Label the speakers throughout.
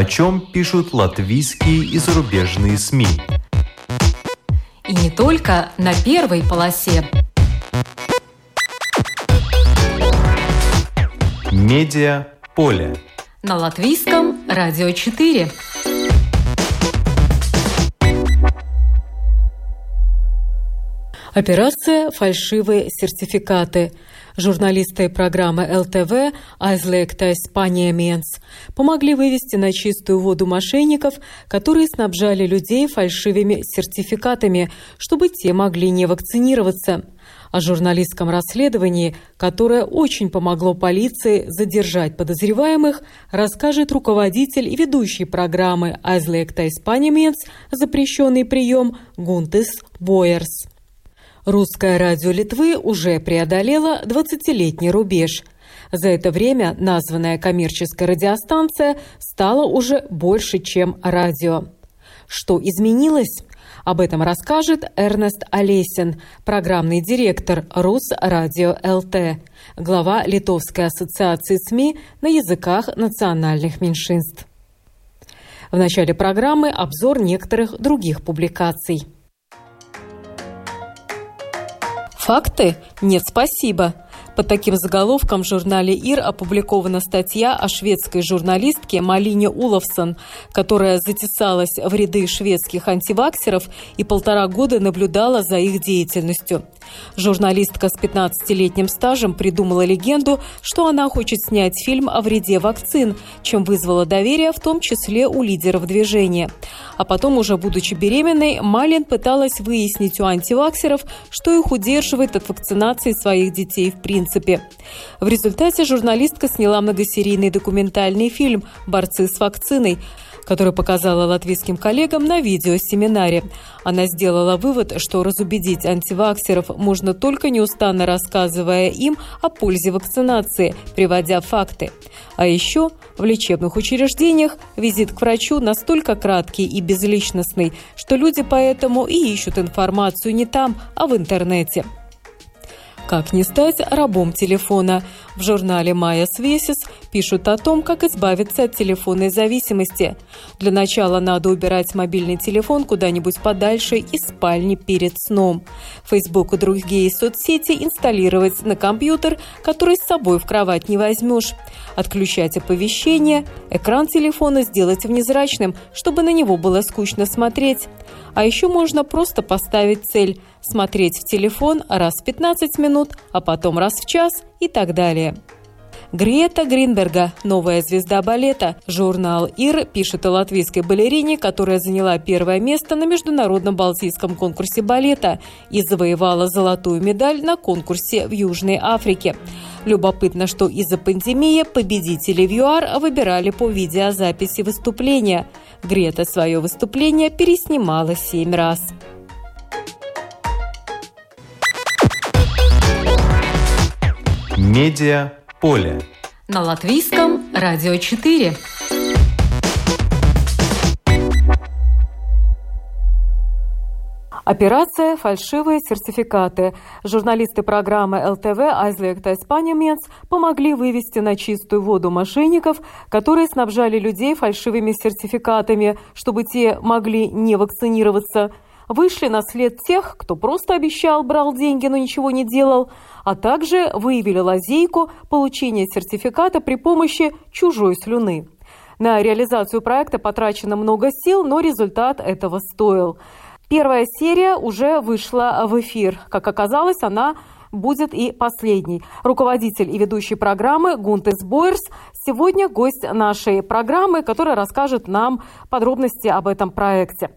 Speaker 1: о чем пишут латвийские и зарубежные СМИ.
Speaker 2: И не только на первой полосе.
Speaker 1: Медиа поле.
Speaker 2: На латвийском радио 4.
Speaker 3: Операция «Фальшивые сертификаты». Журналисты программы ЛТВ «Айзлекта Испания Менс» помогли вывести на чистую воду мошенников, которые снабжали людей фальшивыми сертификатами, чтобы те могли не вакцинироваться. О журналистском расследовании, которое очень помогло полиции задержать подозреваемых, расскажет руководитель и ведущий программы «Айзлекта Испания Менс» запрещенный прием Гунтес Бойерс. Русское радио Литвы уже преодолело 20-летний рубеж. За это время названная коммерческая радиостанция стала уже больше, чем радио. Что изменилось? Об этом расскажет Эрнест Олесин, программный директор Рус Радио ЛТ, глава Литовской ассоциации СМИ на языках национальных меньшинств. В начале программы обзор некоторых других публикаций. Факты? Нет, спасибо. Под таким заголовком в журнале «Ир» опубликована статья о шведской журналистке Малине Уловсон, которая затесалась в ряды шведских антиваксеров и полтора года наблюдала за их деятельностью. Журналистка с 15-летним стажем придумала легенду, что она хочет снять фильм о вреде вакцин, чем вызвала доверие, в том числе у лидеров движения. А потом, уже будучи беременной, Малин пыталась выяснить у антиваксеров, что их удерживает от вакцинации своих детей в принципе. В результате журналистка сняла многосерийный документальный фильм «Борцы с вакциной», который показала латвийским коллегам на видеосеминаре. Она сделала вывод, что разубедить антиваксеров можно только неустанно рассказывая им о пользе вакцинации, приводя факты. А еще в лечебных учреждениях визит к врачу настолько краткий и безличностный, что люди поэтому и ищут информацию не там, а в интернете. Как не стать рабом телефона? В журнале «Майя Свесис» пишут о том, как избавиться от телефонной зависимости. Для начала надо убирать мобильный телефон куда-нибудь подальше из спальни перед сном. Facebook и другие соцсети инсталлировать на компьютер, который с собой в кровать не возьмешь. Отключать оповещения, экран телефона сделать внезрачным, чтобы на него было скучно смотреть. А еще можно просто поставить цель – смотреть в телефон раз в 15 минут, а потом раз в час и так далее. Грета Гринберга, новая звезда балета. Журнал «Ир» пишет о латвийской балерине, которая заняла первое место на международном балтийском конкурсе балета и завоевала золотую медаль на конкурсе в Южной Африке. Любопытно, что из-за пандемии победители в ЮАР выбирали по видеозаписи выступления. Грета свое выступление переснимала семь раз.
Speaker 1: Медиа поле.
Speaker 2: На латвийском радио 4.
Speaker 3: Операция «Фальшивые сертификаты». Журналисты программы ЛТВ «Айзлекта Испания Менс» помогли вывести на чистую воду мошенников, которые снабжали людей фальшивыми сертификатами, чтобы те могли не вакцинироваться. Вышли на след тех, кто просто обещал, брал деньги, но ничего не делал, а также выявили лазейку получения сертификата при помощи чужой слюны. На реализацию проекта потрачено много сил, но результат этого стоил. Первая серия уже вышла в эфир. Как оказалось, она будет и последней. Руководитель и ведущий программы Гунтес Бойерс сегодня гость нашей программы, который расскажет нам подробности об этом проекте.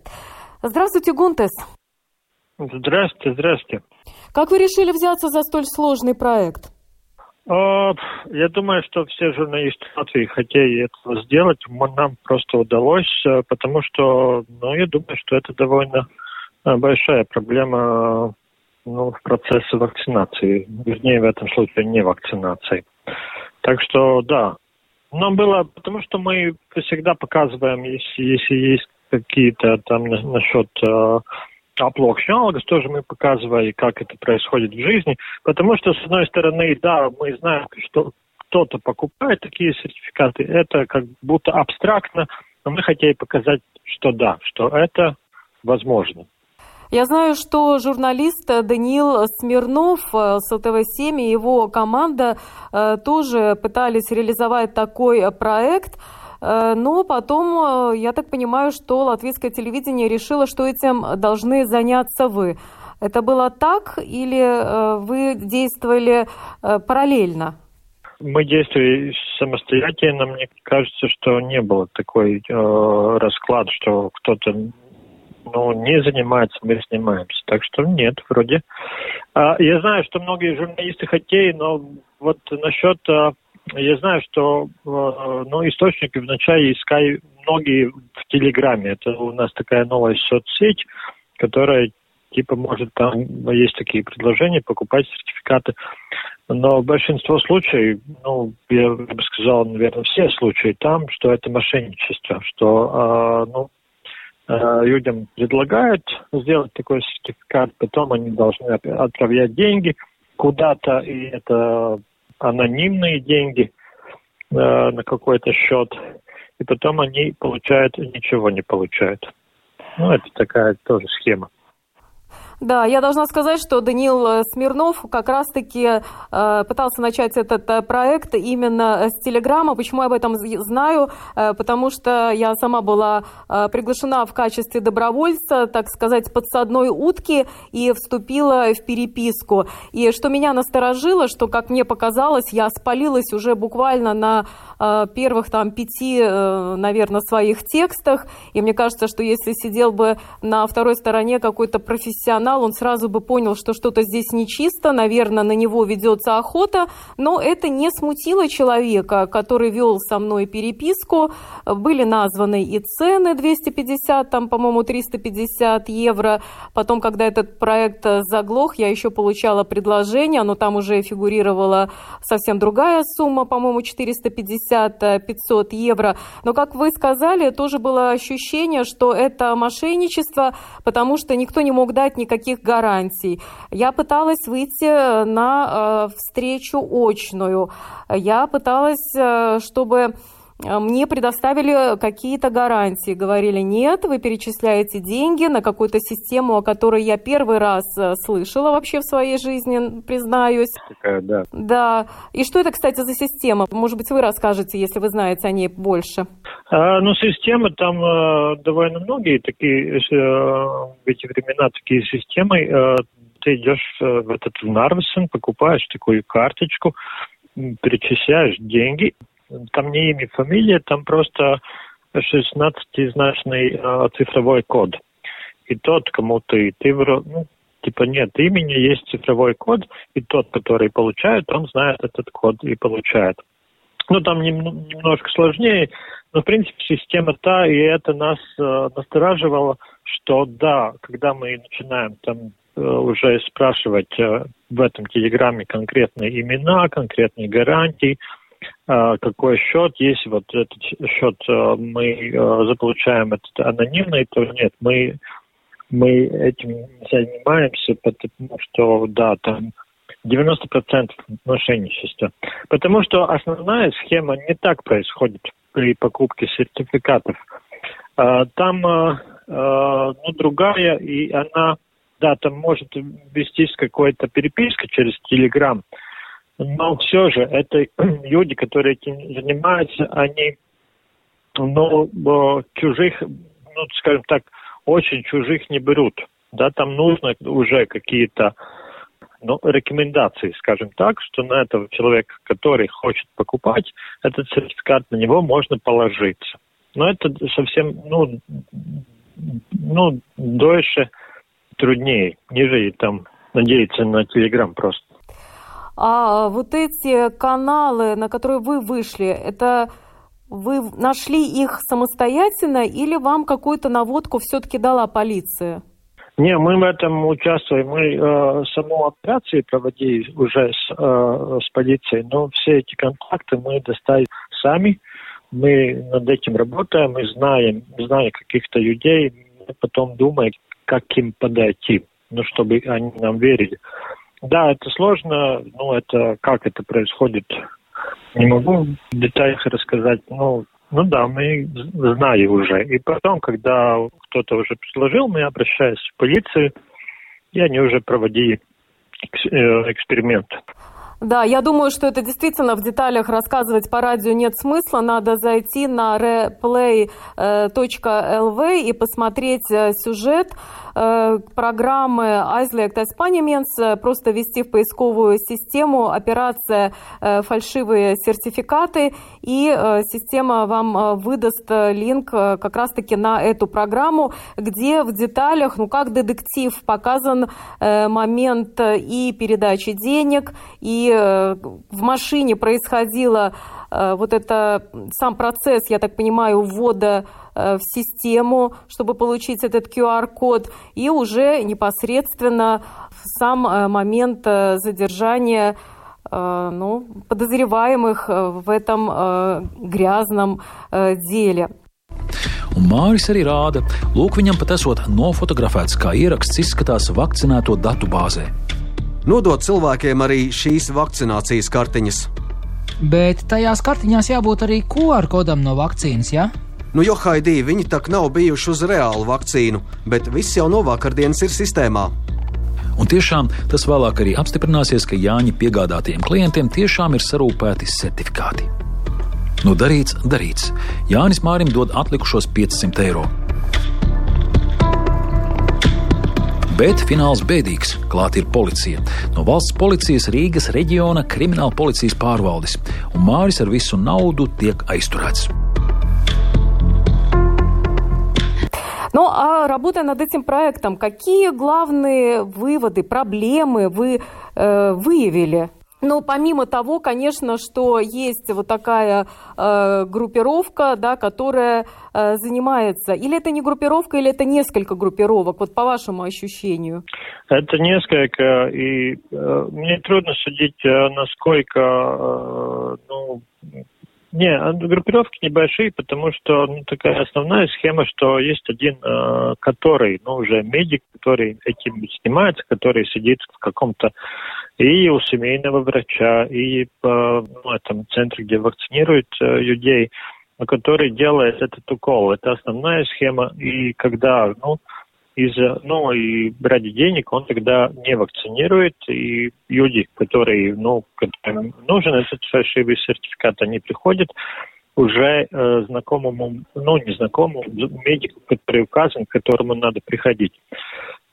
Speaker 3: Здравствуйте, Гунтес.
Speaker 4: Здравствуйте, здравствуйте.
Speaker 3: Как вы решили взяться за столь сложный проект?
Speaker 4: Я думаю, что все журналисты Латвии хотели это сделать. Нам просто удалось, э, потому что, ну, я думаю, что это довольно э, большая проблема ну, в процессе вакцинации. Вернее, в этом случае не вакцинации. Так что, да. Но было, потому что мы всегда показываем, если, если есть какие-то там насчет оплошный аналогов тоже мы показывали, как это происходит в жизни, потому что, с одной стороны, да, мы знаем, что кто-то покупает такие сертификаты, это как будто абстрактно, Но мы хотели показать, что да, что это возможно.
Speaker 3: Я знаю, что журналист Даниил Смирнов э, с ЛТВ-7 и его команда э, тоже пытались реализовать такой проект. Э, но потом, я так понимаю, что латвийское телевидение решило, что этим должны заняться вы. Это было так или вы действовали параллельно?
Speaker 4: Мы действовали самостоятельно. Мне кажется, что не было такой э, расклад, что кто-то ну, не занимается, мы снимаемся. Так что нет, вроде. А, я знаю, что многие журналисты хотели, но вот насчет... А, я знаю, что а, ну, источники вначале искали многие в Телеграме. Это у нас такая новая соцсеть, которая типа может там есть такие предложения покупать сертификаты. Но большинство случаев, ну, я бы сказал, наверное, все случаи там, что это мошенничество, что, э, ну, Э, людям предлагают сделать такой сертификат, потом они должны отправлять деньги куда-то, и это анонимные деньги э, на какой-то счет, и потом они получают, ничего не получают. Ну, это такая тоже схема.
Speaker 3: Да, я должна сказать, что Даниил э, Смирнов как раз-таки э, пытался начать этот э, проект именно с Телеграма. Почему я об этом знаю? Э, потому что я сама была э, приглашена в качестве добровольца, так сказать, подсадной утки и вступила в переписку. И что меня насторожило, что, как мне показалось, я спалилась уже буквально на э, первых там пяти, э, наверное, своих текстах. И мне кажется, что если сидел бы на второй стороне какой-то профессионал, канал, он сразу бы понял, что что-то здесь нечисто, наверное, на него ведется охота, но это не смутило человека, который вел со мной переписку. Были названы и цены 250, там, по-моему, 350 евро. Потом, когда этот проект заглох, я еще получала предложение, но там уже фигурировала совсем другая сумма, по-моему, 450-500 евро. Но, как вы сказали, тоже было ощущение, что это мошенничество, потому что никто не мог дать никаких никаких гарантий. Я пыталась выйти на э, встречу очную. Я пыталась, э, чтобы мне предоставили какие-то гарантии. Говорили, нет, вы перечисляете деньги на какую-то систему, о которой я первый раз э, слышала вообще в своей жизни, признаюсь.
Speaker 4: Такая, да.
Speaker 3: Да. И что это, кстати, за система? Может быть, вы расскажете, если вы знаете о ней больше.
Speaker 4: А, ну, системы там э, довольно многие такие, э, в эти времена такие системы. Э, ты идешь э, в этот в Нарвесен, покупаешь такую карточку, перечисляешь деньги, там не имя, фамилия, там просто 16-значный э, цифровой код. И тот, кому ты, ты ну, типа нет имени, есть цифровой код, и тот, который получает, он знает этот код и получает. Ну, там нем, немножко сложнее, но, в принципе, система та, и это нас э, настораживало, что да, когда мы начинаем там э, уже спрашивать э, в этом телеграмме конкретные имена, конкретные гарантии, а, какой счет, если вот этот счет а, мы а, заполучаем этот анонимный, то нет, мы, мы этим занимаемся, потому что, да, там 90% мошенничества. Потому что основная схема не так происходит при покупке сертификатов. Там ну, другая, и она, да, там может вестись какая-то переписка через Telegram, но все же это люди, которые этим занимаются, они ну, чужих, ну, скажем так, очень чужих не берут. Да, там нужно уже какие-то ну, рекомендации, скажем так, что на этого человека, который хочет покупать этот сертификат, на него можно положиться. Но это совсем, ну, ну, дольше, труднее, нежели там надеяться на Телеграм просто.
Speaker 3: А вот эти каналы, на которые вы вышли, это вы нашли их самостоятельно или вам какую-то наводку все-таки дала полиция?
Speaker 4: Не, мы в этом участвуем. Мы э, саму операцию проводили уже с, э, с полицией, но все эти контакты мы достали сами. Мы над этим работаем, мы знаем, знаем каких-то людей, мы потом думаем, как им подойти, ну, чтобы они нам верили. Да, это сложно, ну, это как это происходит, не могу в деталях рассказать, но Ну да, мы знали уже. И потом, когда кто-то уже предложил, мы обращались в полицию, и они уже проводили э, эксперимент.
Speaker 3: Да, я думаю, что это действительно в деталях рассказывать по радио нет смысла. Надо зайти на replay.lv и посмотреть э, сюжет э, программы Aizliegt Espaņemens, просто ввести в поисковую систему операция э, «Фальшивые сертификаты», и система вам выдаст линк как раз-таки на эту программу, где в деталях, ну как детектив, показан момент и передачи денег, и в машине происходило э, вот это сам процесс, я так понимаю, ввода э, в систему, чтобы получить этот QR-код, и уже непосредственно в сам э, момент задержания ну, подозреваемых в этом грязном деле.
Speaker 5: Un Māris arī rāda, lūk, viņam pat esot nofotografēts, kā ieraksts izskatās vakcinēto datu bāzē
Speaker 6: nodot cilvēkiem arī šīs vakcinācijas kartiņas.
Speaker 7: Bet tajās kartiņās jābūt arī QR kodam no vakcīnas, ja?
Speaker 6: Nu, jo Haidī, viņi tak nav bijuši uz reālu vakcīnu, bet viss jau no vakardienas ir sistēmā.
Speaker 5: Un tiešām tas vēlāk arī apstiprināsies, ka Jāņa piegādātiem klientiem tiešām ir sarūpēti certifikāti. Nu, darīts, darīts. Jānis Mārim dod atlikušos 500 eiro. Bet fināls bēdīgs. Klāt ir policija. No valsts policijas Rīgas reģiona krimināla policijas pārvaldes, un Māris ar visu naudu tiek aizturēts.
Speaker 3: Ну, а работая над этим проектом, какие главные выводы, проблемы вы э, выявили? Но помимо того, конечно, что есть вот такая э, группировка, да, которая э, занимается, или это не группировка, или это несколько группировок, вот по вашему ощущению?
Speaker 4: Это несколько, и э, мне трудно судить, э, насколько, э, ну, не, а группировки небольшие, потому что ну, такая основная схема, что есть один, э, который, ну, уже медик, который этим снимается, который сидит в каком-то и у семейного врача, и в ну, этом центре, где вакцинируют э, людей, который делает этот укол. Это основная схема. И когда, ну, из ну, и ради денег он тогда не вакцинирует, и люди, которые, ну, которым нужен этот фальшивый сертификат, они приходят уже э, знакомому, ну, незнакомому медику, который указан, к которому надо приходить.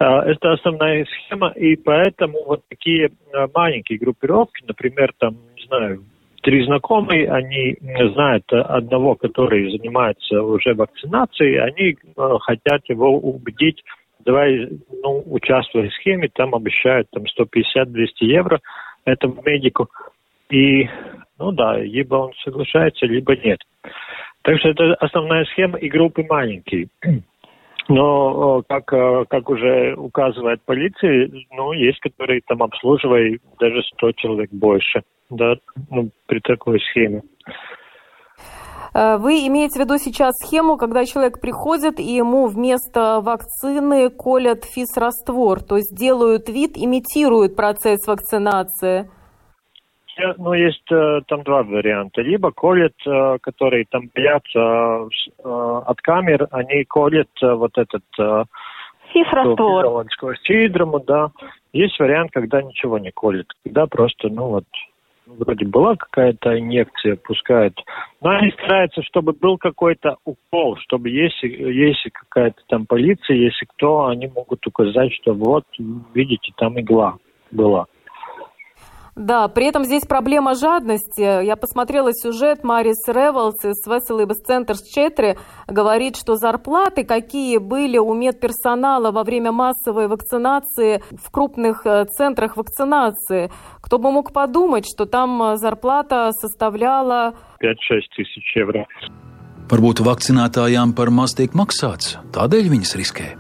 Speaker 4: Э, это основная схема, и поэтому вот такие э, маленькие группировки, например, там, не знаю, три знакомые, они знают одного, который занимается уже вакцинацией, они э, хотят его убедить, давай, ну, участвуй в схеме, там обещают там 150-200 евро этому медику. И, ну да, либо он соглашается, либо нет. Так что это основная схема, и группы маленькие. Но, как, как уже указывает полиция, ну, есть, которые там обслуживают даже 100 человек больше, да, ну, при такой схеме.
Speaker 3: Э, вы имеете в виду сейчас схему, когда человек приходит и ему вместо вакцины колят физраствор, то есть делают вид, имитируют процесс вакцинации?
Speaker 4: Ну, есть э, там два варианта. Либо колят, э, которые там боятся э, от камер, они колят э, вот этот... Э,
Speaker 3: Физраствор.
Speaker 4: Сидрому, да. Есть вариант, когда ничего не колят. Когда просто, ну вот, вроде была какая-то инъекция, пускают. Но они стараются, чтобы был какой-то укол, чтобы если, если какая-то там полиция, если кто, они могут указать, что вот, видите, там игла была.
Speaker 3: Да, при этом здесь проблема жадности. Я посмотрела сюжет Марис Ревелс из Veselības Centers 4 говорит, что зарплаты, какие были у медперсонала во время массовой вакцинации в крупных э, центрах вакцинации. Кто бы мог подумать, что там э, зарплата составляла...
Speaker 4: 5-6 тысяч евро.
Speaker 5: Varbūt vakcinētājām par maz tiek maksāts, tādēļ viņas riskē.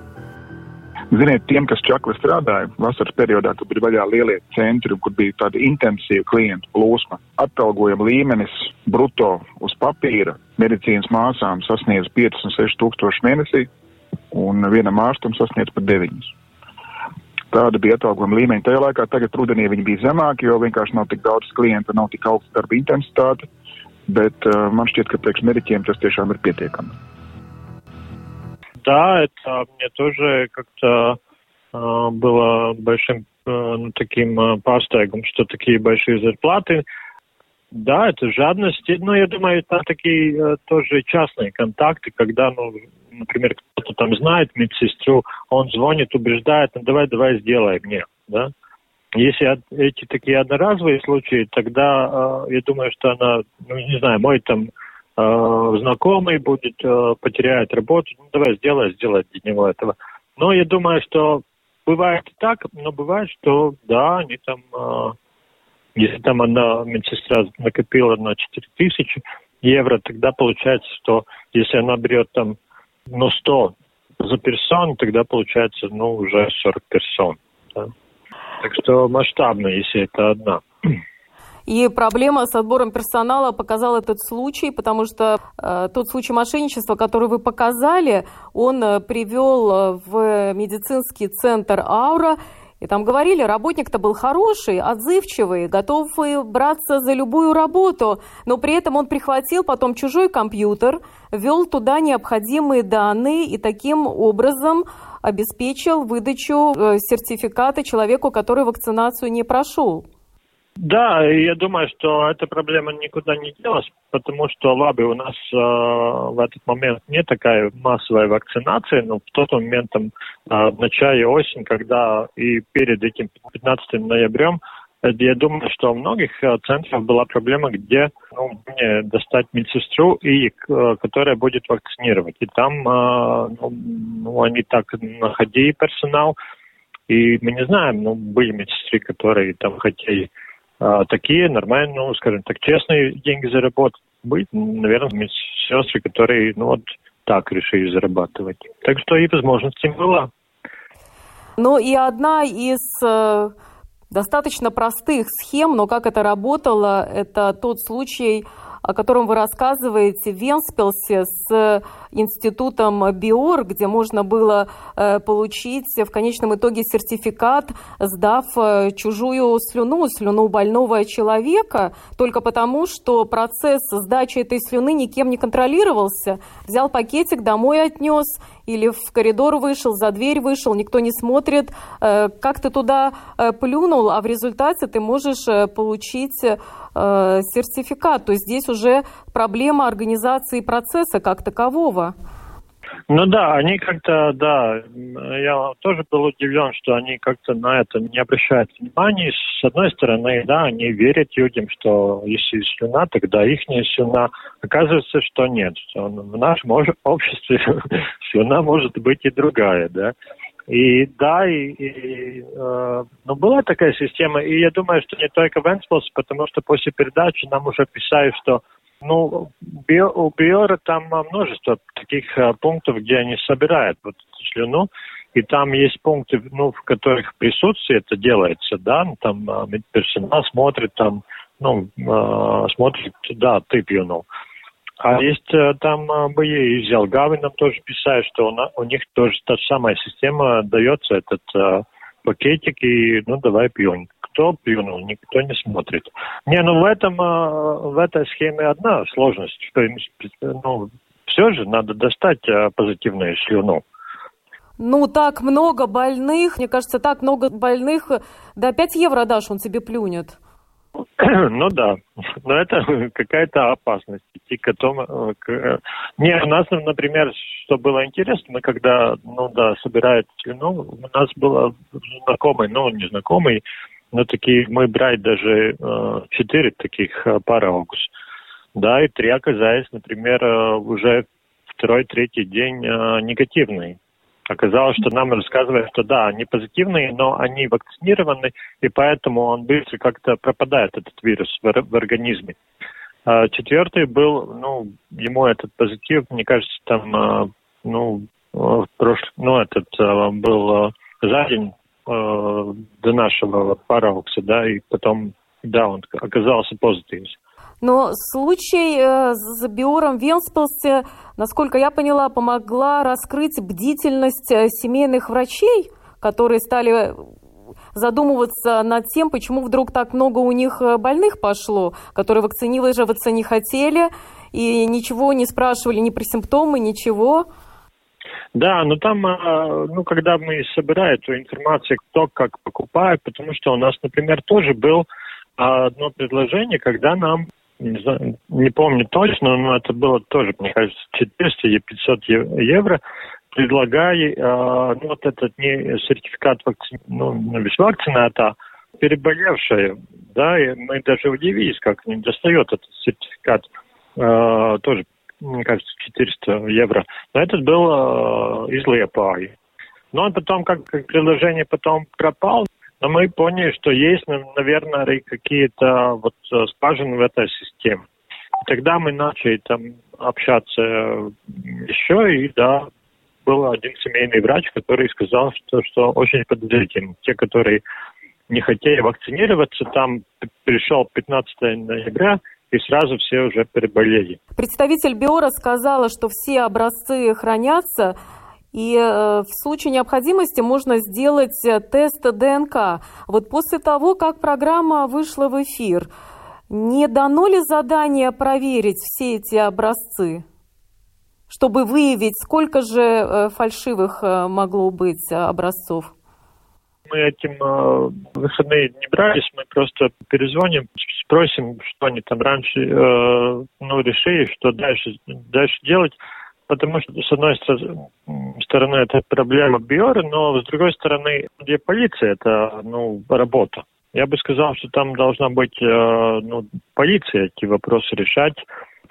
Speaker 8: Ziniet, tiem, kas čakli strādāja vasaras periodā, kad bija vaļā lielie centri, kur bija tāda intensīva klientu plūsma, atalgojuma līmenis bruto uz papīra medicīnas māsām sasniedz 5 un 6 tūkstoši mēnesī, un vienam ārstam sasniedz pat 9. Tāda bija atalgojuma līmeņa tajā laikā. Tagad rudenī viņi bija zemāki, jo vienkārši nav tik daudz klientu, nav tik augsta darba intensitāte. bet uh, man šķiet, ka priekš mediķiem tas tiešām ir pietiekami.
Speaker 4: Да, это мне тоже как-то э, было большим э, ну, таким э, постайгом, что такие большие зарплаты. Да, это жадность. Но я думаю, это такие э, тоже частные контакты, когда, ну, например, кто-то там знает медсестру, он звонит, убеждает, ну давай, давай, сделай мне, да. Если эти такие одноразовые случаи, тогда э, я думаю, что она, ну не знаю, мой там знакомый будет, э, потеряет работу, ну давай сделай, сделай для него этого. Но я думаю, что бывает так, но бывает, что да, они там, э, если там одна медсестра накопила на 4000 евро, тогда получается, что если она берет там, ну, 100 за персон, тогда получается, ну, уже 40 персон. Да? Так что масштабно, если это одна.
Speaker 3: И проблема с отбором персонала показал этот случай, потому что э, тот случай мошенничества, который вы показали, он э, привел э, в медицинский центр «Аура», и там говорили, работник-то был хороший, отзывчивый, готовый браться за любую работу, но при этом он прихватил потом чужой компьютер, ввел туда необходимые данные и таким образом обеспечил выдачу э, сертификата человеку, который вакцинацию не прошел.
Speaker 4: Да, я думаю, что эта проблема никуда не делась, потому что лабы у нас э, в этот момент не такая массовая вакцинация, но в тот момент, там, э, в начале осени, когда и перед этим 15 ноябрем, я думаю, что у многих центрах была проблема, где ну, мне достать медсестру, и, которая будет вакцинировать. И там ну, ну, они так находили персонал, и мы не знаем, ну, были медсестры, которые там хотели такие нормальные, ну, скажем так, честные деньги заработать. Быть, наверное, медсестры, которые, ну, вот так решили зарабатывать. Так что и возможности была.
Speaker 3: Ну и одна из э, достаточно простых схем, но как это работало, это тот случай, о котором вы рассказываете в Венспилсе с институтом БИОР, где можно было э, получить в конечном итоге сертификат, сдав э, чужую слюну, слюну больного человека, только потому, что процесс сдачи этой слюны никем не контролировался. Взял пакетик, домой отнес или в коридор вышел, за дверь вышел, никто не смотрит, э, как ты туда плюнул, а в результате ты можешь получить сертификат. То здесь уже проблема организации процесса как такового.
Speaker 4: Ну да, они как-то, да, я тоже был удивлен, что они как-то на это не обращают внимания. С одной стороны, да, они верят людям, что если слюна, тогда их слюна. Оказывается, что нет, что в нашем обществе слюна может быть и другая, да. И да, и, и э, ну, была такая система, и я думаю, что не только в Энсплс, потому что после передачи нам уже писали, что ну, био, у Биора там множество таких а, пунктов, где они собирают вот слюну, и там есть пункты, ну, в которых присутствие это делается, да, ну, там а, персонал смотрит, там, ну, а, смотрит, да, ты плюнул. А есть а, там а, были, и Зелгавы нам тоже писали, что у, у них тоже та же самая система дается, этот а, пакетик, и, ну, давай пьем кто плюнул, никто не смотрит. Не, ну в этом, а, в этой схеме одна сложность, что ну, все же надо достать а, позитивную слюну.
Speaker 3: Ну, так много больных, мне кажется, так много больных, да 5 евро дашь, он тебе плюнет.
Speaker 4: Ну да, но это какая-то опасность идти к этому. К... Не, у нас, например, что было интересно, мы когда, ну да, собирают слюну, у нас был знакомый, ну, не знакомый, ну, такие, мы брали даже э, четыре таких э, пары август. Да, и три оказались, например, э, уже второй, третий день э, негативные. Оказалось, что нам рассказывают, что да, они позитивные, но они вакцинированы, и поэтому он быстро как-то пропадает, этот вирус в, в организме. А четвертый был, ну, ему этот позитив, мне кажется, там, э, ну, в прошлом, ну, этот э, был за день до нашего параукса, да, и потом, да, он оказался позитивным.
Speaker 3: Но случай э, с Биором Венспилсе, насколько я поняла, помогла раскрыть бдительность э, семейных врачей, которые стали задумываться над тем, почему вдруг так много у них э, больных пошло, которые вакцинироваться не хотели и ничего не спрашивали ни про симптомы, ничего.
Speaker 4: Да, но там, ну, когда мы собираем эту информацию, кто как покупает, потому что у нас, например, тоже был одно предложение, когда нам не, знаю, не помню точно, но это было тоже, мне кажется, 400 или 500 евро, предлагая, э, ну, вот этот не сертификат вакци... ну, без вакцинata, переболевшие, да, и мы даже удивились, как не достает этот сертификат, э, тоже, мне кажется, 400 евро. Но этот был э, из Лепаи. Но он потом, как, как предложение потом пропал, но мы поняли, что есть, наверное, какие-то вот э, скважины в этой системе. Тогда мы начали там общаться еще, и да, был один семейный врач, который сказал, что, что очень подозрительно. Те, которые не хотели вакцинироваться, там пришел 15 ноября, и сразу все уже переболели.
Speaker 3: Представитель Биора сказала, что все образцы хранятся и э, в случае необходимости можно сделать э, тест ДНК. Вот после того, как программа вышла в эфир, не дано ли задание проверить все эти образцы, чтобы выявить, сколько же э, фальшивых могло быть образцов?
Speaker 4: Мы этим э, выходные не брались, мы просто перезвоним, спросим, что они там раньше э, ну, решили, что дальше, дальше делать потому что, с одной стороны, это проблема Биоры, но с другой стороны, где полиция, это ну, работа. Я бы сказал, что там должна быть э, ну, полиция эти вопросы решать,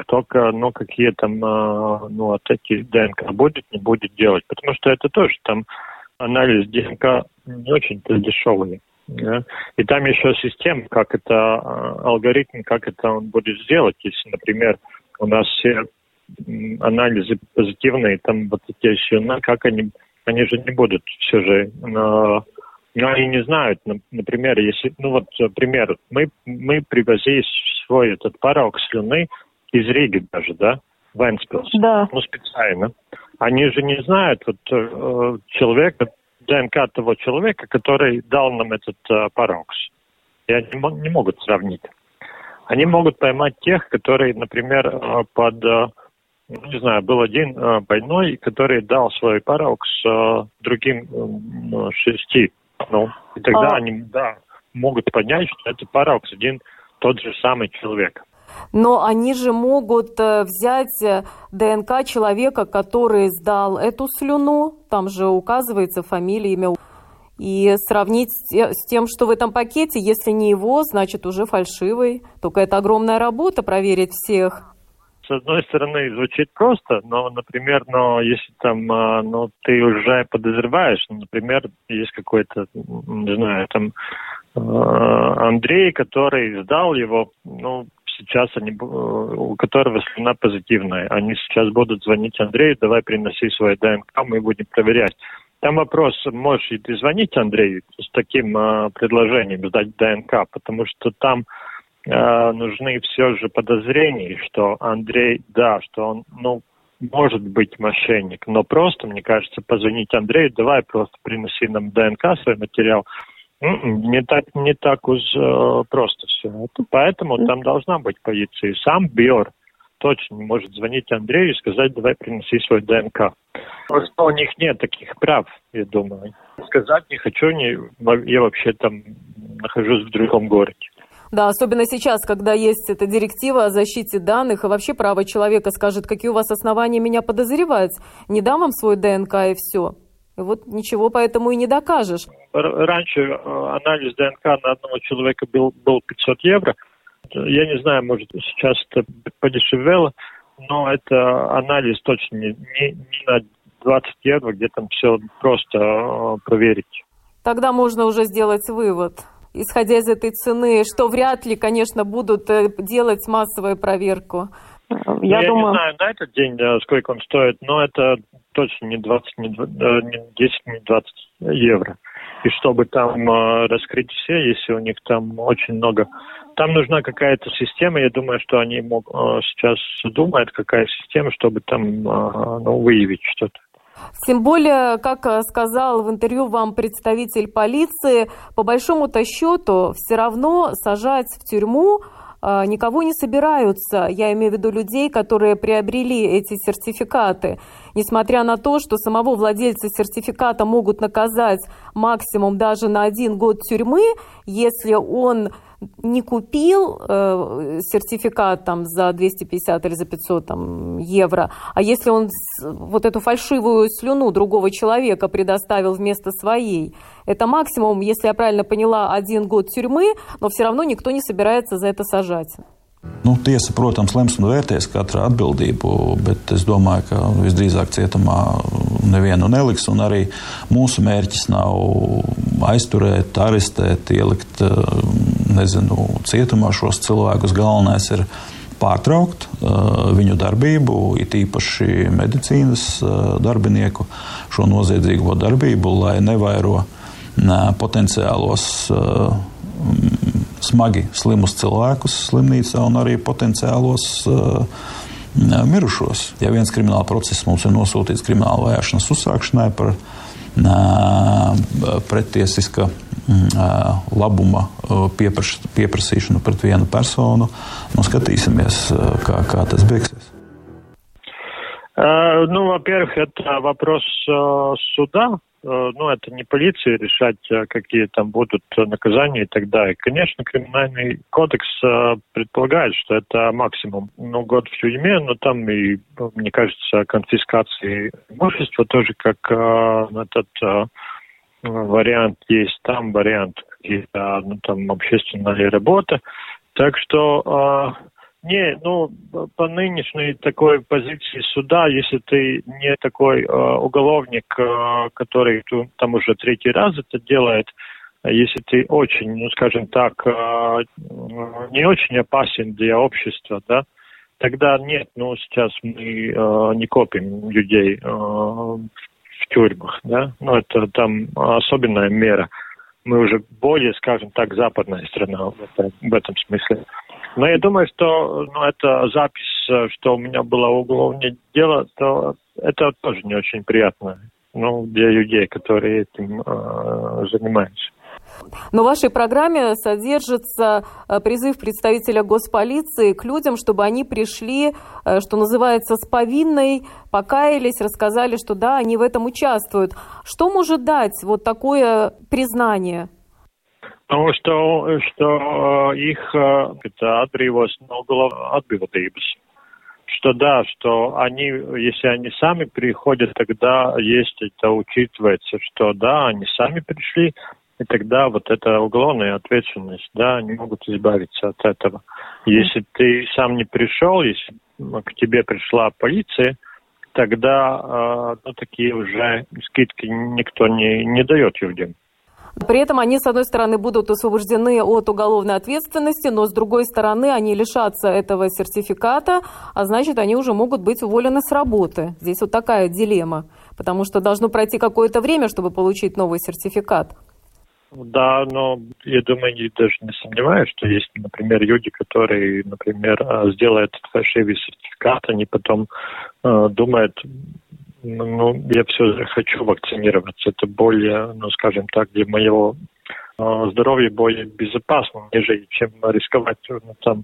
Speaker 4: только ну, какие там э, ну, вот эти ДНК будет, не будет делать. Потому что это тоже там анализ ДНК не очень-то дешевый. Да? И там еще система, как это, э, алгоритм, как это он будет сделать, если, например, у нас все анализы позитивные, там вот эти щелны, как они, они же не будут все же, но, но они не знают, например, если, ну вот пример, мы, мы привозили свой этот парок слюны из Риги даже, да, в Энспилс,
Speaker 3: да.
Speaker 4: ну специально. Они же не знают вот э, человека, ДНК того человека, который дал нам этот э, парокс. И они не могут сравнить. Они могут поймать тех, которые, например, э, под э, ну, не знаю, был один э, больной, который дал свой парок с э, другим э, шести. Ну, и тогда а... они, да, могут понять, что это парок один тот же самый человек.
Speaker 3: Но они же могут взять ДНК человека, который сдал эту слюну, там же указывается фамилия, имя, и сравнить с тем, что в этом пакете, если не его, значит уже фальшивый. Только это огромная работа проверить всех
Speaker 4: с одной стороны, звучит просто, но, например, но если там, ну, ты уже подозреваешь, ну, например, есть какой-то, не знаю, там, а, Андрей, который сдал его, ну, сейчас они, у которого слюна позитивная, они сейчас будут звонить Андрею, давай приноси свой ДНК, мы будем проверять. Там вопрос, можешь ли ты звонить Андрею с таким э, предложением сдать ДНК, потому что там э, нужны все же подозрения, что Андрей, да, что он, ну, может быть мошенник, но просто, мне кажется, позвонить Андрею, давай просто приноси нам ДНК, свой материал. М-м, не так, не так уж э, просто все. Поэтому там должна быть полиция. Сам Биор точно не может звонить Андрею и сказать, давай приноси свой ДНК. Просто у них нет таких прав, я думаю. Сказать не хочу, не, я вообще там нахожусь в другом городе.
Speaker 3: Да, особенно сейчас, когда есть эта директива о защите данных, и вообще право человека скажет, какие у вас основания меня подозревать. Не дам вам свой ДНК и все. И вот ничего поэтому и не докажешь.
Speaker 4: Раньше э, анализ ДНК на одного человека был, был 500 евро. Я не знаю, может сейчас это подешевело, но это анализ точно не, не, не на 20 евро, где там все просто э, проверить.
Speaker 3: Тогда можно уже сделать вывод исходя из этой цены, что вряд ли, конечно, будут э, делать массовую проверку.
Speaker 4: Я, ну, я думаю... не знаю на этот день, сколько он стоит, но это точно не 20, не 10, не 20 евро. И чтобы там э, раскрыть все, если у них там очень много, там нужна какая-то система. Я думаю, что они мог, э, сейчас думают, какая система, чтобы там ну, выявить что-то.
Speaker 3: Тем более, как э, сказал в интервью вам представитель полиции, по большому-то счету все равно сажать в тюрьму э, никого не собираются. Я имею в виду людей, которые приобрели эти сертификаты. Несмотря на то, что самого владельца сертификата могут наказать максимум даже на один год тюрьмы, если он не купил э, сертификат там за 250 или за 500 там, евро, а если он вот эту фальшивую слюну другого человека предоставил вместо своей, это максимум, если я правильно поняла, один год тюрьмы, но все равно никто не собирается за это сажать.
Speaker 9: Nu, tiesa, protams, lems un vērtēs katru atbildību, bet es domāju, ka visdrīzāk cietumā nevienu neliks. Arī mūsu mērķis nav aizturēt, arestēt, ielikt nezinu, cietumā šos cilvēkus. Galvenais ir pārtraukt uh, viņu darbību, it īpaši medicīnas uh, darbinieku šo noziedzīgo darbību, lai nevairo uh, potenciālos smagi slimus cilvēkus slimnīcā un arī potenciālos uh, mirušos. Ja viens krimināla process mums ir nosūtīts krimināla vajāšanas uzsākšanai par uh, pretiesiska uh, labuma piepras, pieprasīšanu pret vienu personu, nu, skatīsimies, kā, kā tas beigsies.
Speaker 4: Ну, во-первых, это вопрос суда, Э, ну, это не полиции решать, э, какие там будут наказания и так далее. Конечно, криминальный кодекс э, предполагает, что это максимум ну, год в тюрьме, но там и, мне кажется, конфискации имущества тоже как этот вариант есть, там вариант какие-то ну, там общественная работа. Так что не, ну, по нынешней такой позиции суда, если ты не такой э, уголовник, э, который tu, там уже третий раз это делает, если ты очень, ну, скажем так, э, не очень опасен для общества, да, тогда нет, ну, сейчас мы э, не копим людей э, в тюрьмах, да, ну, это там особенная мера. Мы уже более, скажем так, западная страна в этом, в этом смысле. Но я думаю, что ну, это запись, э, что у меня было уголовное дело, то это тоже не очень приятно ну, для людей, которые этим э, занимаются.
Speaker 3: Но в вашей программе содержится э, призыв представителя госполиции к людям, чтобы они пришли, э, что называется, с повинной, покаялись, рассказали, что да, они в этом участвуют. Что может дать вот такое признание?
Speaker 4: Nu, что, что их это atbrīvos no atbildības. Что да, что они, если они сами приходят, тогда есть это учитывается, что да, они сами пришли, и тогда вот эта уголовная ответственность, да, они могут избавиться от этого. Если ты сам не пришел, если к тебе пришла полиция, тогда ну, такие уже скидки никто не, не дает людям.
Speaker 3: При этом они, с одной стороны, будут освобождены от уголовной ответственности, но с другой стороны, они лишатся этого сертификата, а значит, они уже могут быть уволены с работы. Здесь вот такая дилемма, потому что должно пройти какое-то время, чтобы получить новый сертификат.
Speaker 4: Да, но я думаю, я даже не сомневаюсь, что есть, например, люди, которые, например, сделают фальшивый сертификат, они потом э, думают, ну, я все хочу вакцинироваться. Это более, ну, скажем так, для моего э, здоровья более безопасно, нежели чем рисковать ну, там.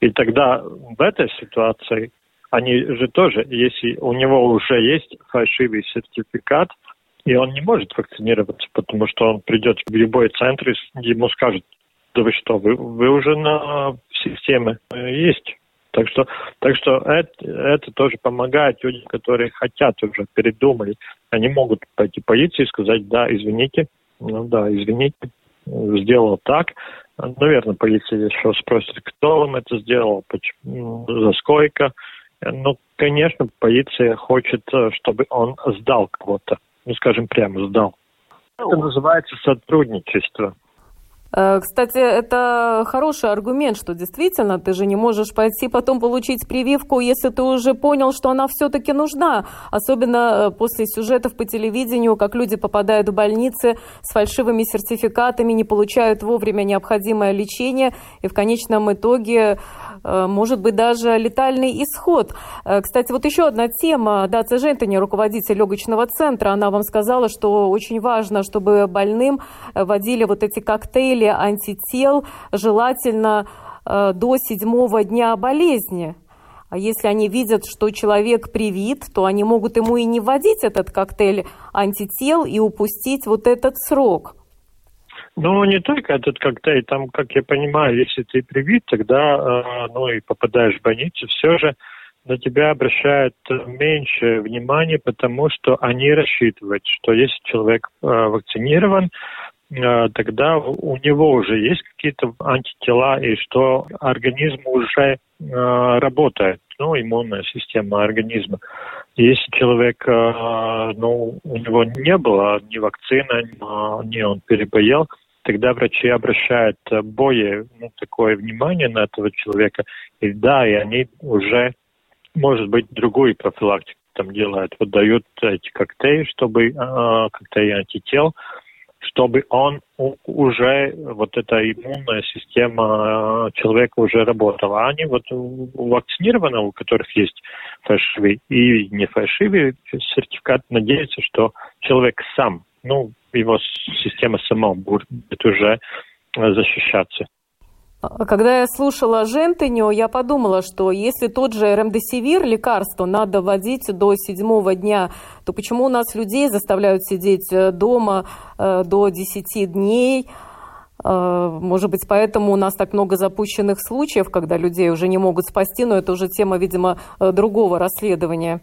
Speaker 4: И тогда в этой ситуации они же тоже, если у него уже есть фальшивый сертификат, и он не может вакцинироваться, потому что он придет в любой центр и ему скажут, да вы что, вы, вы уже на системе есть так что, так что это, это тоже помогает людям, которые хотят уже, передумали. Они могут пойти в полицию и сказать, да, извините, ну да, извините, сделал так. Наверное, полиция еще спросит, кто вам это сделал, почему, за сколько. Ну, конечно, полиция хочет, чтобы он сдал кого-то. Ну, скажем прямо, сдал. Это называется сотрудничество.
Speaker 3: Э, кстати, это хороший аргумент, что действительно ты же не можешь пойти потом получить прививку, если ты уже понял, что она все-таки нужна. Особенно э, после сюжетов по телевидению, как люди попадают в больницы с фальшивыми сертификатами, не получают вовремя необходимое лечение и в конечном итоге может быть даже летальный исход. Э, кстати, вот еще одна тема. Даци Жентони, руководитель легочного центра, она вам сказала, что очень важно, чтобы больным вводили вот эти коктейли антител, желательно до седьмого дня болезни. А если они видят, что человек привит, то они могут ему и не вводить этот коктейль антител и упустить вот этот срок.
Speaker 4: Ну, не только этот коктейль, там, как я понимаю, если ты привит, тогда, э, ну, и попадаешь в больницу, все же на тебя обращают меньше внимания, потому что они рассчитывают, что если человек э, вакцинирован, тогда у него уже есть какие-то антитела, и что организм уже работает, ну, иммунная система организма. Если человек, ну, у него не было ни вакцины, ни он переболел, тогда врачи обращают э, более ну, такое внимание на этого человека. И да, и они уже, может быть, другую профилактику там делают. Вот дают эти коктейли, чтобы, э, коктейли антител, чтобы он уже, вот эта иммунная система э, человека уже работала. А они вот у вакцинированных, у которых есть фальшивый и не фальшивый сертификат, надеются, что человек сам, ну, его система сама будет уже э, защищаться.
Speaker 3: А когда я слушала Жентеню, я подумала, что если тот же ремдесивир, лекарство, надо вводить до седьмого дня, то почему у нас людей заставляют сидеть э, дома э, до десяти дней? Может быть, поэтому у нас так много запущенных случаев, когда людей уже не могут спасти, но это уже тема, видимо, другого расследования.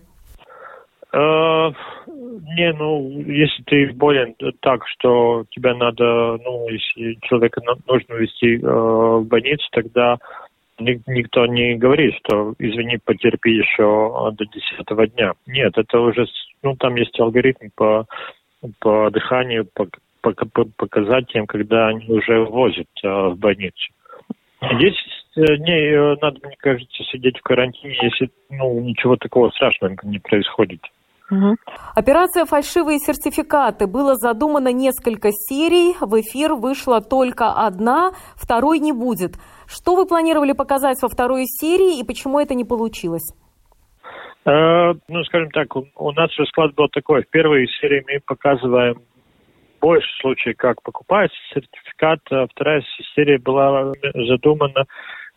Speaker 4: Э, не, ну, если ты болен так, что тебя надо, ну, если человека нужно вести э, в больницу, тогда никто не говорит, что извини, потерпи еще до десятого дня. Нет, это уже, ну, там есть алгоритм по, по дыханию, по, по, по показателям, когда они уже возят э, в больницу. Здесь не э, надо, мне кажется, сидеть в карантине, если ну, ничего такого страшного не происходит.
Speaker 3: Угу. Операция «Фальшивые сертификаты» было задумано несколько серий, в эфир вышла только одна, второй не будет. Что вы планировали показать во второй серии и почему это не получилось?
Speaker 4: Э, ну, скажем так, у, у нас расклад был такой. В первой серии мы показываем больше случаев, как покупается сертификат. А вторая серия была задумана,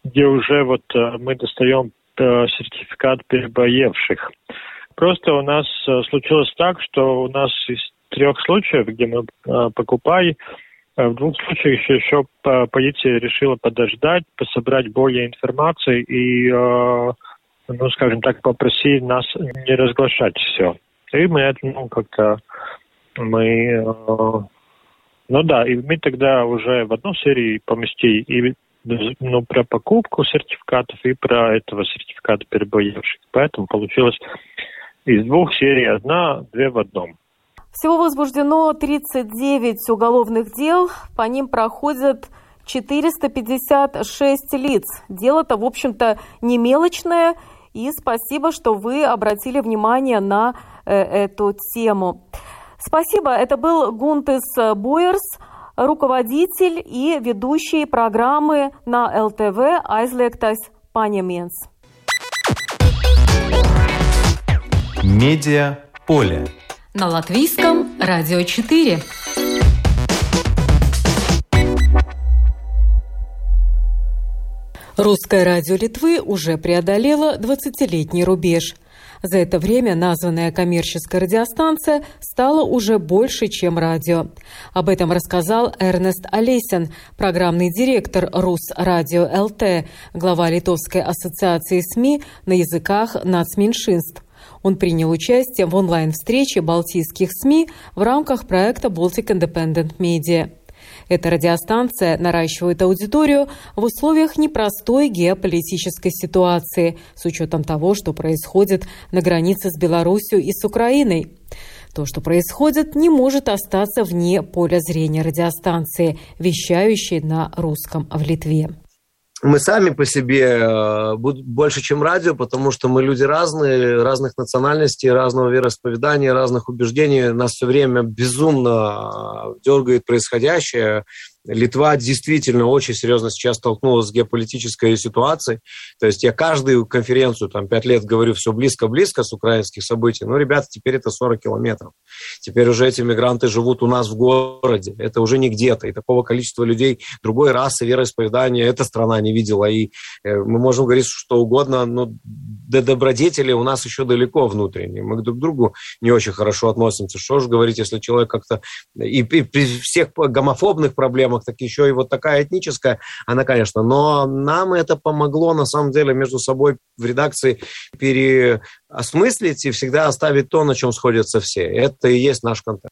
Speaker 4: где уже вот э, мы достаем э, сертификат перебоевших. Просто у нас э, случилось так, что у нас из трех случаев, где мы э, покупали, э, в двух случаях еще, еще полиция решила подождать, пособрать более информации и, ну, скажем так, попросить нас не разглашать все. И мы это, ну, как-то, мы, ну да, и мы тогда уже в одну серию поместили и ну, про покупку сертификатов и про этого сертификата перебоевших. Поэтому получилось из двух серий одна, две в одном.
Speaker 3: Всего возбуждено 39 уголовных дел, по ним проходят 456 лиц. Дело-то, в общем-то, не мелочное, и спасибо, что вы обратили внимание на э, эту тему. Спасибо, это был Гунтес Бойерс, руководитель и ведущий программы на ЛТВ «Aizliegtais paņēmiens».
Speaker 1: Медиа поле.
Speaker 2: На латвийском радио 4.
Speaker 3: Русское радио Литвы уже преодолело 20-летний рубеж. За это время названная коммерческая радиостанция стала уже больше, чем радио. Об этом рассказал Эрнест Олесин, программный директор Рус Радио ЛТ, глава Литовской ассоциации СМИ на языках нацменьшинств. Он принял участие в онлайн-встрече балтийских СМИ в рамках проекта Baltic Independent Media. Эта радиостанция наращивает аудиторию в условиях непростой геополитической ситуации с учетом того, что происходит на границе с Беларусью и с Украиной. То, что происходит, не может остаться вне поля зрения радиостанции, вещающей на русском в Литве
Speaker 10: мы сами по себе э, больше, чем радио, потому что мы люди разные, разных национальностей, разного вероисповедания, разных убеждений. Нас все время безумно дергает происходящее. Литва действительно очень серьезно сейчас столкнулась с геополитической ситуацией. То есть я каждую конференцию, там, пять лет говорю, все близко-близко с украинских событий. Ну, ребята, теперь это 40 километров. Теперь уже эти мигранты живут у нас в городе. Это уже не где-то. И такого количества людей другой расы, вероисповедания эта страна не видела. И э, мы можем говорить что угодно, но до добродетели у нас еще далеко внутренне. Мы друг к другу не очень хорошо относимся. Что же говорить, если человек как-то... И при всех гомофобных проблемах, так еще и вот такая этническая, она, конечно. Но нам это помогло, на самом деле, между собой в редакции переосмыслить и всегда оставить то, на чем сходятся все. Это и есть наш контент.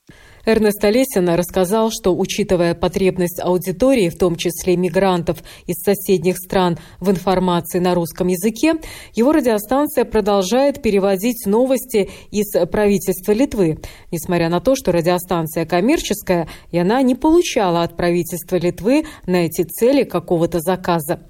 Speaker 3: Эрнест Олесин рассказал, что, учитывая потребность аудитории, в том числе мигрантов из соседних стран, в информации на русском языке, его радиостанция продолжает переводить новости из правительства Литвы, несмотря на то, что радиостанция коммерческая, и она не получала от правительства Литвы на эти цели какого-то заказа.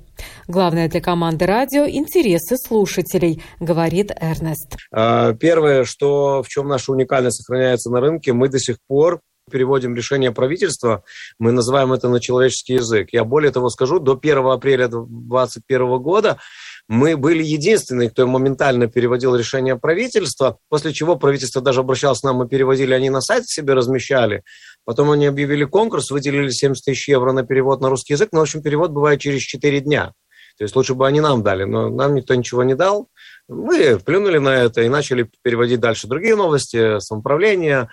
Speaker 3: Главное для команды радио – интересы слушателей, говорит Эрнест.
Speaker 10: А, первое, что в чем наша уникальность сохраняется на рынке, мы до сих пор переводим решение правительства, мы называем это на человеческий язык. Я более того скажу, до 1 апреля 2021 года мы были единственные, кто моментально переводил решение правительства, после чего правительство даже обращалось к нам, мы переводили, они на сайте себе размещали, потом они объявили конкурс, выделили 70 тысяч евро на перевод на русский язык, но, в общем, перевод бывает через 4 дня. То есть лучше бы они нам дали, но нам никто ничего не дал. Мы плюнули на это и начали переводить дальше другие новости, самоуправления,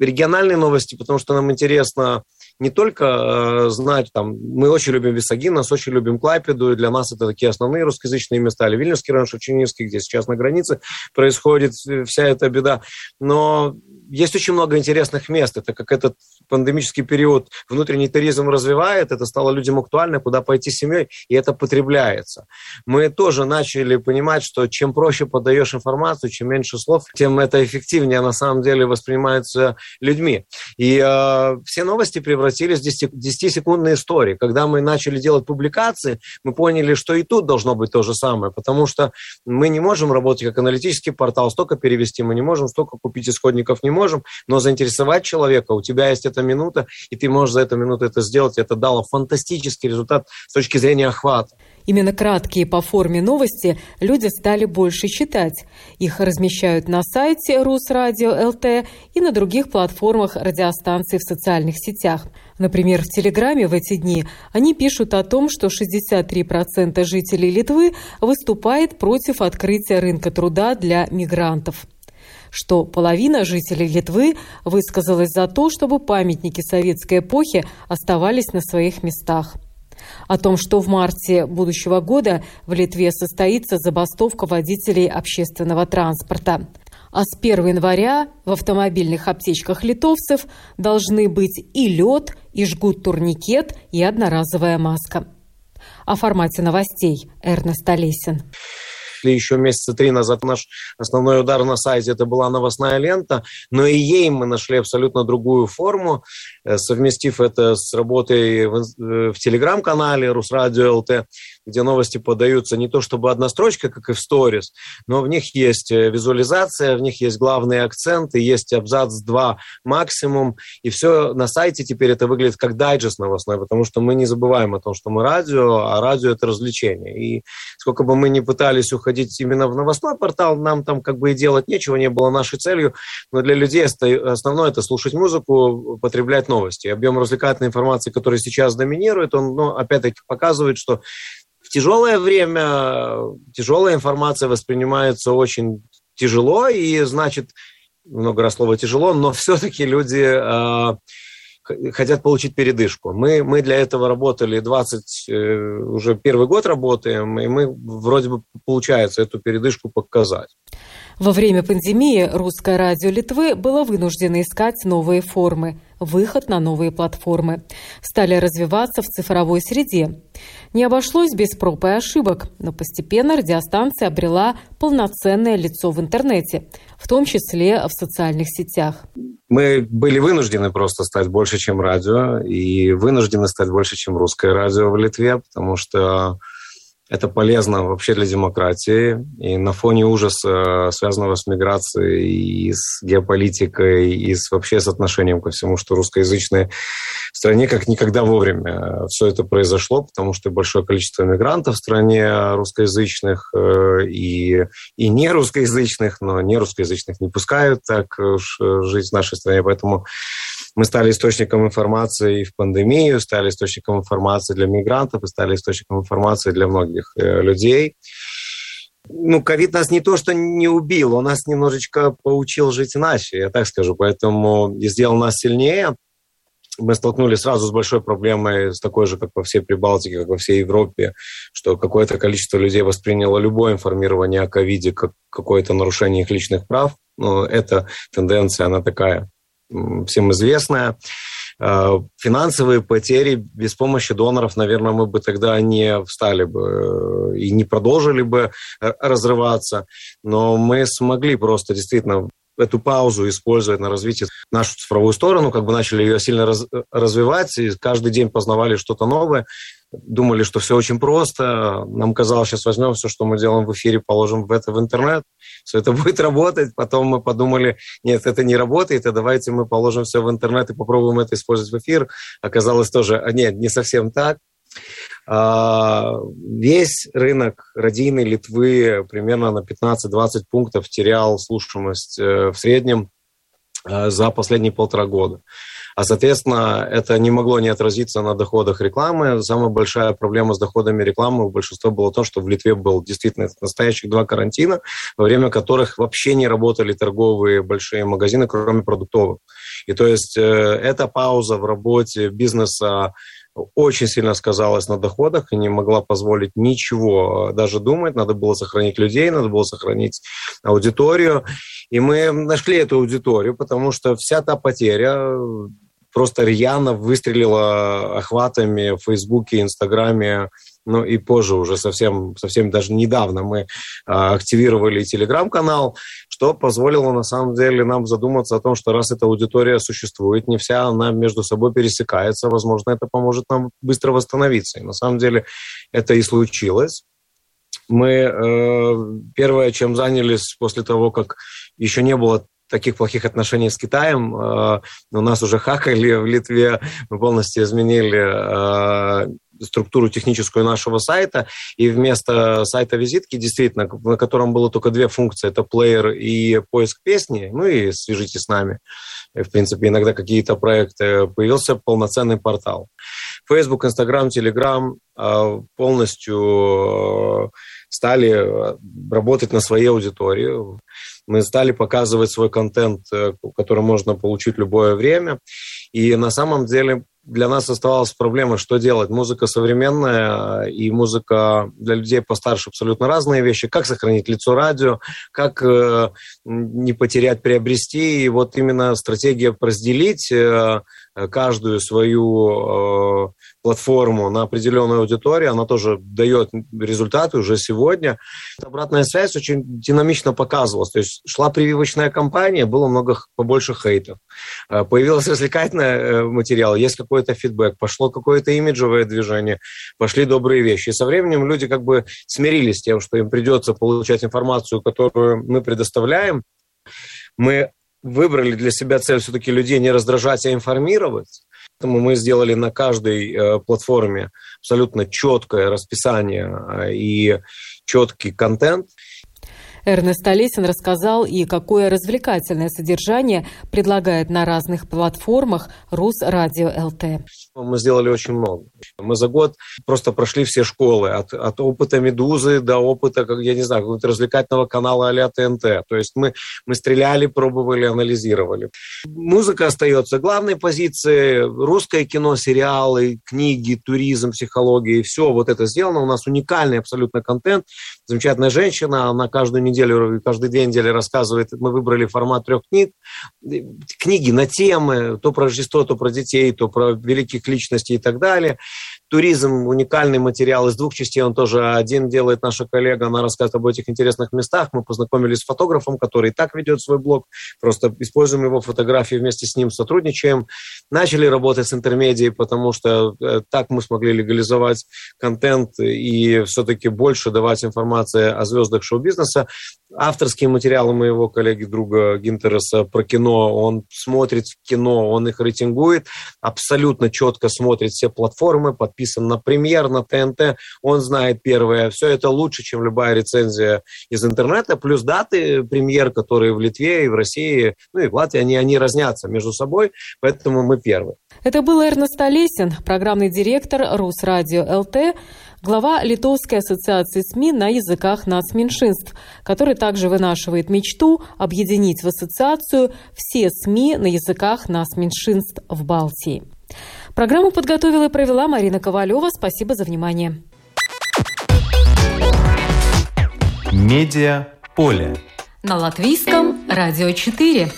Speaker 10: региональные новости, потому что нам интересно не только э, знать, там, мы очень любим Висагинос, очень любим Клайпеду, и для нас это такие основные русскоязычные места, или Вильнюсский район, Шевченинский, где сейчас на границе происходит вся эта беда. Но есть очень много интересных мест. Это как этот пандемический период внутренний туризм развивает, это стало людям актуально, куда пойти с семьей, и это потребляется. Мы тоже начали понимать, что чем проще подаешь информацию, чем меньше слов, тем это эффективнее на самом деле воспринимается людьми. И э, все новости превратились в 10-секундные истории. Когда мы начали делать публикации, мы поняли, что и тут должно быть то же самое, потому что мы не можем работать как аналитический портал, столько перевести мы не можем, столько купить исходников не можем, можем, но заинтересовать человека, у тебя есть эта минута, и ты можешь за эту минуту это сделать. Это дало фантастический результат с точки зрения охвата.
Speaker 3: Именно краткие по форме новости люди стали больше читать. Их размещают на сайте Русрадио ЛТ и на других платформах радиостанций в социальных сетях. Например, в Телеграме в эти дни они пишут о том, что 63% жителей Литвы выступает против открытия рынка труда для мигрантов что половина жителей Литвы высказалась за то, чтобы памятники советской эпохи оставались на своих местах. О том, что в марте будущего года в Литве состоится забастовка водителей общественного транспорта. А с 1 января в автомобильных аптечках литовцев должны быть и лед, и жгут-турникет, и одноразовая маска. О формате новостей Эрнест Олесин
Speaker 10: шли еще месяца три назад. Наш основной удар на сайте это была новостная лента, но и ей мы нашли абсолютно другую форму, э, совместив это с работой в, э, в телеграм-канале Русрадио ЛТ где новости подаются не то чтобы одна строчка, как и в сторис, но в них есть э, визуализация, в них есть главные акценты, есть абзац 2 максимум, и все на сайте теперь это выглядит как дайджест новостной, потому что мы не забываем о том, что мы радио, а радио это развлечение. И сколько бы мы ни пытались уходить именно в новостной портал, нам там как бы и делать нечего, не было нашей целью, но для людей основное это слушать музыку, потреблять новости. Объем развлекательной информации, который сейчас доминирует, он, ну, опять-таки показывает, что тяжелое время тяжелая информация воспринимается очень тяжело, и значит, много раз слово тяжело, но все-таки люди э, хотят получить передышку. Мы, мы для этого работали 20, э, уже первый год работаем, и мы вроде бы получается эту передышку показать.
Speaker 3: Во время пандемии русское радио Литвы было вынуждено искать новые формы, выход на новые платформы. Стали развиваться в цифровой среде. Не обошлось без проб и ошибок, но постепенно радиостанция обрела полноценное лицо в интернете, в том числе в социальных сетях.
Speaker 10: Мы были вынуждены просто стать больше, чем радио, и вынуждены стать больше, чем русское радио в Литве, потому что Это полезно вообще для демократии. И на фоне ужаса, связанного с миграцией, и с геополитикой, и с, вообще с отношением ко всему, что русскоязычные в стране как никогда вовремя все это произошло, потому что большое количество мигрантов в стране русскоязычных э, и, и не русскоязычных, но не русскоязычных не пускают так жить в нашей стране. Поэтому мы стали источником информации в пандемию, стали источником информации для мигрантов и стали источником информации для многих э, людей. Ну, ковид нас не то, что не убил, он нас немножечко поучил жить иначе, я так скажу. Поэтому и сделал нас сильнее. Мы столкнулись сразу с большой проблемой, с такой же, как во всей Прибалтике, как во всей Европе, что какое-то количество людей восприняло любое информирование о ковиде как какое-то нарушение их личных прав. Но эта тенденция, она такая всем известная. Э, финансовые потери без помощи доноров, наверное, мы бы тогда не встали бы э, и не продолжили бы э, разрываться. Но мы смогли просто действительно эту паузу использовать на развитие нашу цифровую сторону, как бы начали ее сильно раз, развивать, и каждый день познавали что-то новое думали, что все очень просто. Нам казалось, сейчас возьмем все, что мы делаем в эфире, положим в это в интернет, все это будет работать. Потом мы подумали, нет, это не работает, и давайте мы положим все в интернет и попробуем это использовать в эфир. Оказалось тоже, а нет, не совсем так. А, весь рынок радийной Литвы примерно на 15-20 пунктов терял слушаемость э, в среднем э, за последние полтора года. А, соответственно, это не могло не отразиться на доходах рекламы. Самая большая проблема с доходами рекламы у большинства было то, что в Литве был действительно настоящих два карантина, во время которых вообще не работали торговые большие магазины, кроме продуктовых. И то есть э, эта пауза в работе бизнеса очень сильно сказалась на доходах и не могла позволить ничего даже думать. Надо было сохранить людей, надо было сохранить аудиторию. И мы нашли эту аудиторию, потому что вся та потеря просто рьяно выстрелила охватами в Фейсбуке, Инстаграме, ну и позже уже совсем, совсем даже недавно мы а, активировали телеграм-канал, что позволило на самом деле нам задуматься о том, что раз эта аудитория существует, не вся она между собой пересекается, возможно, это поможет нам быстро восстановиться. И на самом деле это и случилось. Мы э, первое, чем занялись после того, как еще не было таких плохих отношений с Китаем. Э, у нас уже хакали в Литве, мы полностью изменили э, структуру техническую нашего сайта, и вместо сайта визитки, действительно, на котором было только две функции, это плеер и поиск песни, ну и свяжитесь с нами. В принципе, иногда какие-то проекты, появился полноценный портал. Facebook, Instagram, Telegram э, полностью стали работать на своей аудитории. Мы стали показывать свой контент, э, который можно получить любое время. И на самом деле для нас оставалась проблема, что делать. Музыка современная и музыка для людей постарше абсолютно разные вещи. Как сохранить лицо радио, как э, не потерять, приобрести. И вот именно стратегия разделить э, каждую свою э, платформу на определенную аудиторию, она тоже дает результаты уже сегодня. Обратная связь очень динамично показывалась. То есть шла прививочная кампания, было много побольше хейтов. Э, появился развлекательный э, материал, есть какой-то фидбэк, пошло какое-то имиджевое движение, пошли добрые вещи. И со временем люди как бы смирились с тем, что им придется получать информацию, которую мы предоставляем. Мы выбрали для себя цель все-таки людей не раздражать, а информировать. Поэтому мы сделали на каждой э, платформе абсолютно четкое расписание э, и четкий контент.
Speaker 3: Эрнест Олесин рассказал и какое развлекательное содержание предлагает на разных платформах Рус Радио ЛТ.
Speaker 10: Мы сделали очень много. Мы за год просто прошли все школы, от, от опыта «Медузы» до опыта, как я не знаю, какого-то развлекательного канала а ТНТ. То есть мы, мы стреляли, пробовали, анализировали. Музыка остается главной позицией. Русское кино, сериалы, книги, туризм, психология, все вот это сделано. У нас уникальный абсолютно контент. Замечательная женщина, она каждую неделю, каждые две недели рассказывает. Мы выбрали формат трех книг. Книги на темы, то про Рождество, то про детей, то про великих личностей и так далее. Туризм, уникальный материал из двух частей, он тоже один делает наша коллега, она рассказывает об этих интересных местах. Мы познакомились с фотографом, который и так ведет свой блог, просто используем его фотографии, вместе с ним сотрудничаем. Начали работать с интермедией, потому что э, так мы смогли легализовать контент и все-таки больше давать информации о звездах шоу-бизнеса. Авторские материалы моего коллеги, друга Гинтереса про кино, он смотрит кино, он их рейтингует, абсолютно четко смотрит все платформы, подписан на премьер, на ТНТ, он знает первое. Все это лучше, чем любая рецензия из интернета, плюс даты премьер, которые в Литве и в России, ну и в Латвии, они, они разнятся между собой, поэтому мы первые.
Speaker 3: Это был Эрнест Олесин, программный директор Русрадио ЛТ, глава Литовской ассоциации СМИ на языках нацменьшинств, который также вынашивает мечту объединить в ассоциацию все СМИ на языках нацменьшинств в Балтии. Программу подготовила и провела Марина Ковалева. Спасибо за внимание.
Speaker 1: Медиа поле.
Speaker 2: На латвийском радио 4.